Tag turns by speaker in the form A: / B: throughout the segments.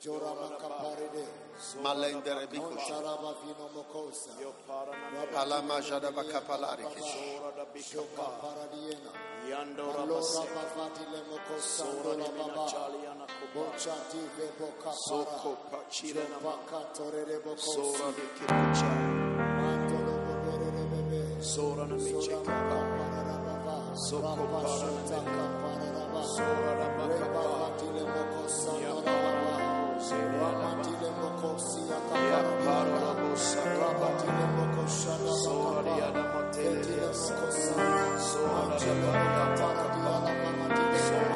A: Sekapalada, Mechalamakabala, Mentalakabala, Mendekepa, Malenderebikusha, Palamajada Bakapalarikish,
B: Soko pachira Sora de kipucha. Sora na micheka. Soko para na me. Sora na bakapa. Ya kapa. Sora de ya na motele de sa. Sora na bakapa.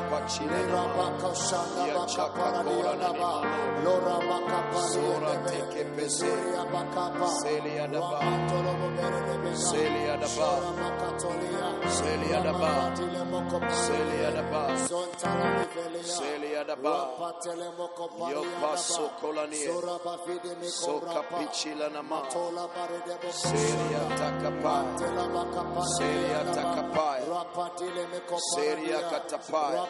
B: mila. Sela bachako. Ya chaka pala na be. Sora bapachila na ma. Ya chaka kora na ni ma. Sora teke pese. Selia da ba. Selia da ba. Selia da ba. Selia da ba. Selia da. Yo paso colanie. So capichila na ma. Selia takapa. Selia takapaya. Seria katapaya. Seria da katapaya. So katali molola. So kochila ma. Sora na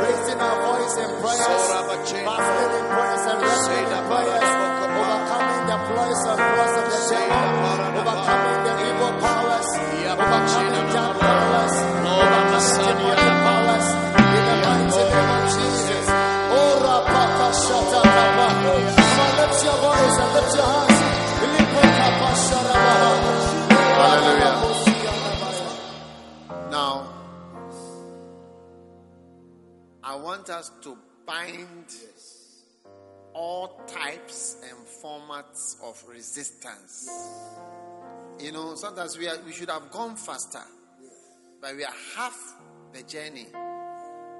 C: Raising our voice in in prayers and overcoming the and the overcoming the evil powers, overcoming dark
A: Us to bind all types and formats of resistance. You know, sometimes we, are, we should have gone faster, but we are half the journey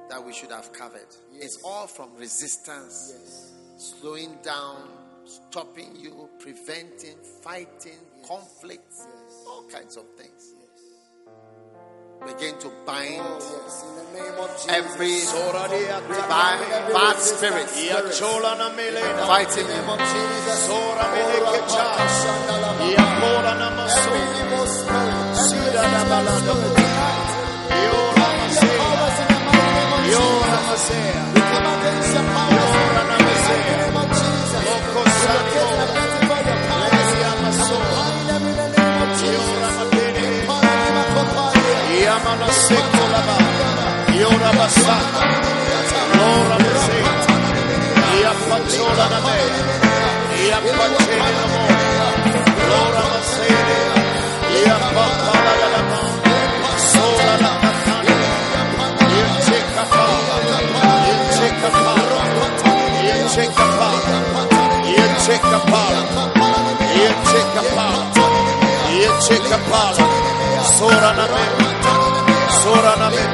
A: that we should have covered. It's all from resistance, slowing down, stopping you, preventing, fighting, conflict, all kinds of things. Begin to bind oh,
C: Yes, in the name of Jesus.
A: every bad, spirit
B: Ya chola na melena.
A: fighting
C: name
A: you.
C: of Jesus.
B: Sora
C: Oh,
B: melekecha.
C: Rapaka Shandalaba.
B: Ya pola na maso.
C: Every evil spirit, every
B: na balada.
C: resistance tonight.
B: Yo
C: Bind the
B: masea.
C: powers in the mighty name of
B: Yo
C: Jesus.
B: masea.
C: We come against the powers in the name of Jesus.
B: Ramana
C: take Yora Basa, Lora
B: Bese, Yapachola
C: Name, Yapachela Namo, Lora Base, Yapapala
B: Namo,
C: Sola
B: Nakatani,
C: Yechekapa, Yechekapa,
B: Yechekapa, Yechekapa, Yechekapa, Yechekapa, Yechekapa, Sora Name, Sora Name,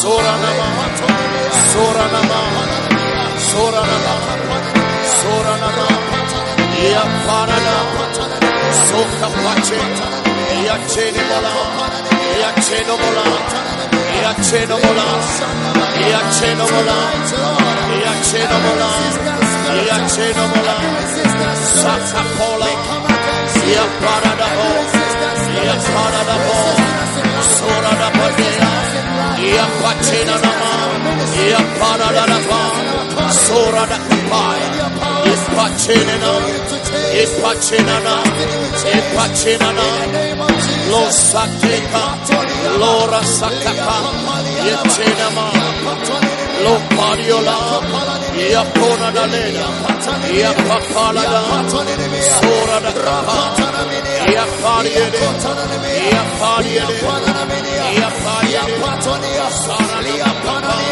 B: Sora Nama, Sora Nama, Sora Nama, Sora Nama, Ya Parana, Soka Pache, Ya Chenimola, Ya Chenomola, Ya Chenomola, Ya Chenomola, Ya Chenomola, Ya Chenomola, Sakapola, Ya Paradabo,
D: Ya Paradabo, sora da pazera ia pacena na ma ia para da da pa sora da kapaya is pacena na is pacena na is pacena na lo sakeka lora sakapa ia chena ma lo pariola ia pona da lena ia papala da sora da raha ia pariele ia pariele ia pariele sara ia pariele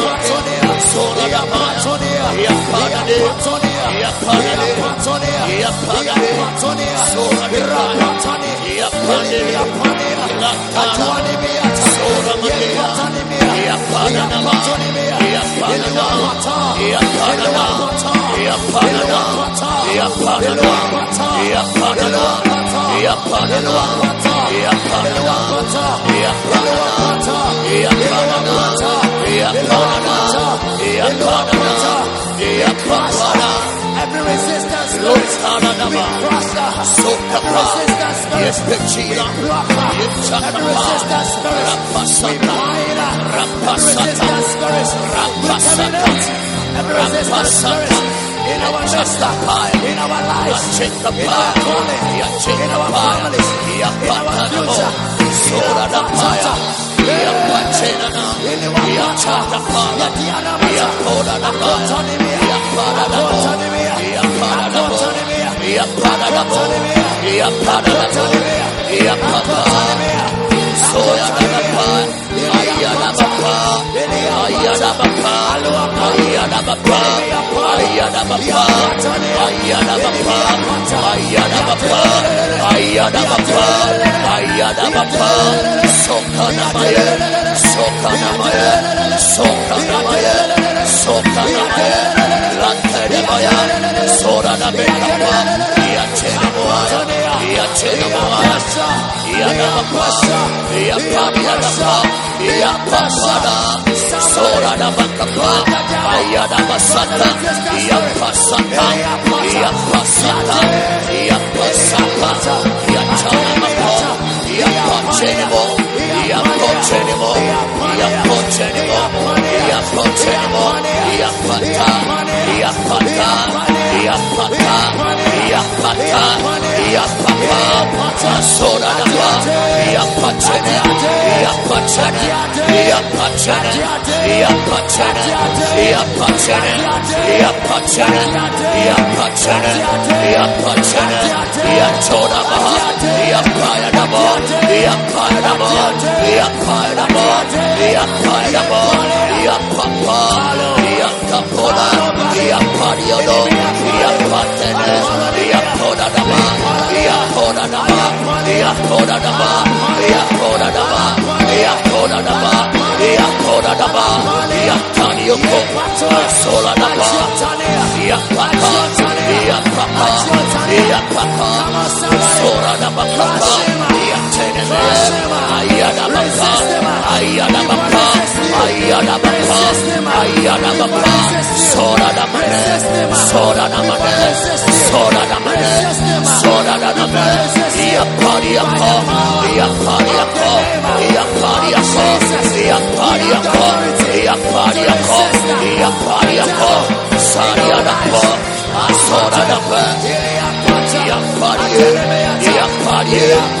D: Yeah, daba. Yapada daba. Yapada
E: Every resistance spirit, we crush her. Every resistance
D: Yes, Pechina.
E: we block her. Every resistance we bind. Every resistance we terminate. Every resistance in our midst, in our lives, in our calling, in our families, in our future, in our
D: Ayada Bapa, Ayada Bapa, Ayada Bapa, Sokanamaye, Sokanamaye, Sokanamaye, Sokanamaye, Ranteremaya, Soranabekapa, Yatenamoaya, Yatenamoaya, Yapata, Yapata, Yapata, Yapata, Yapapa, Soranaba, Yapachene, Yapachene, Yapachene, Yapachene, Yapachene, Yapachene, Yapachene, Yapachene, Yatonaba, Yapayanaba, Yapayanaba, Yapayanaba, Yapayanaba, Yapapa, Yakapola, Yapariodo, Yapatene, Yapodadaba, Koranaba, Ia Koranaba, Ia Koranaba, Ia Koranaba, Ia Koranaba, Ia Tanio Kopa, Sola Naba, Ia Papa, Ia Papa, Ia Papa, Sora Naba Papa, Ia Tenebe, Ia Naba, Ia Naba, Ayarabapa, Ayarabapa, Soradamane, Soradamane, Soradamane, Soradamane, Iapariako, Iapariako, Iapariako, Iapariako, Iapariako, Iapariako, Sariadako, Soradamane, Iapariako, Iapariako,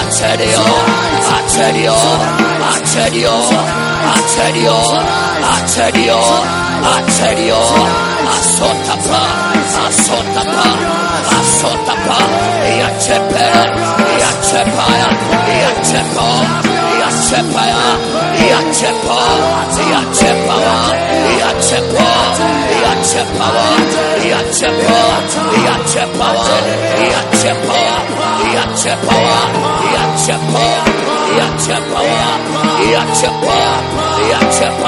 D: accedió, accedió, I accedió, accedió, accedió, I pra, asota pra, I pra, y acepera, I acepera, y acepó, I acepera, y acepó, I acepaba, y acepó, I acepaba, y acepó, I acepaba, y acepó, cepat, yang cepat, yang cepat, yang cepat, yang cepat.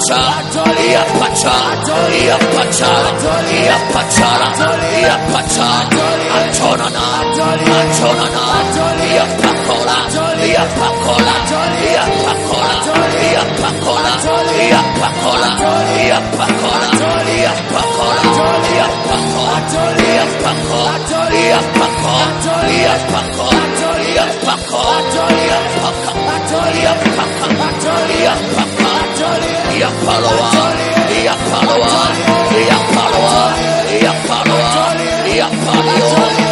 D: Iapacha, Iapacha, Iapacha, Iapacha, Iapacha, Antonana, Antonana, Iapacola, Iapacola, Iapacola, Iapacola, Iapacola, Iapacola, Iapacola, Iapacola, Iapacola, Iapacola, Iapacola, Iapacola, Follow up, follow up.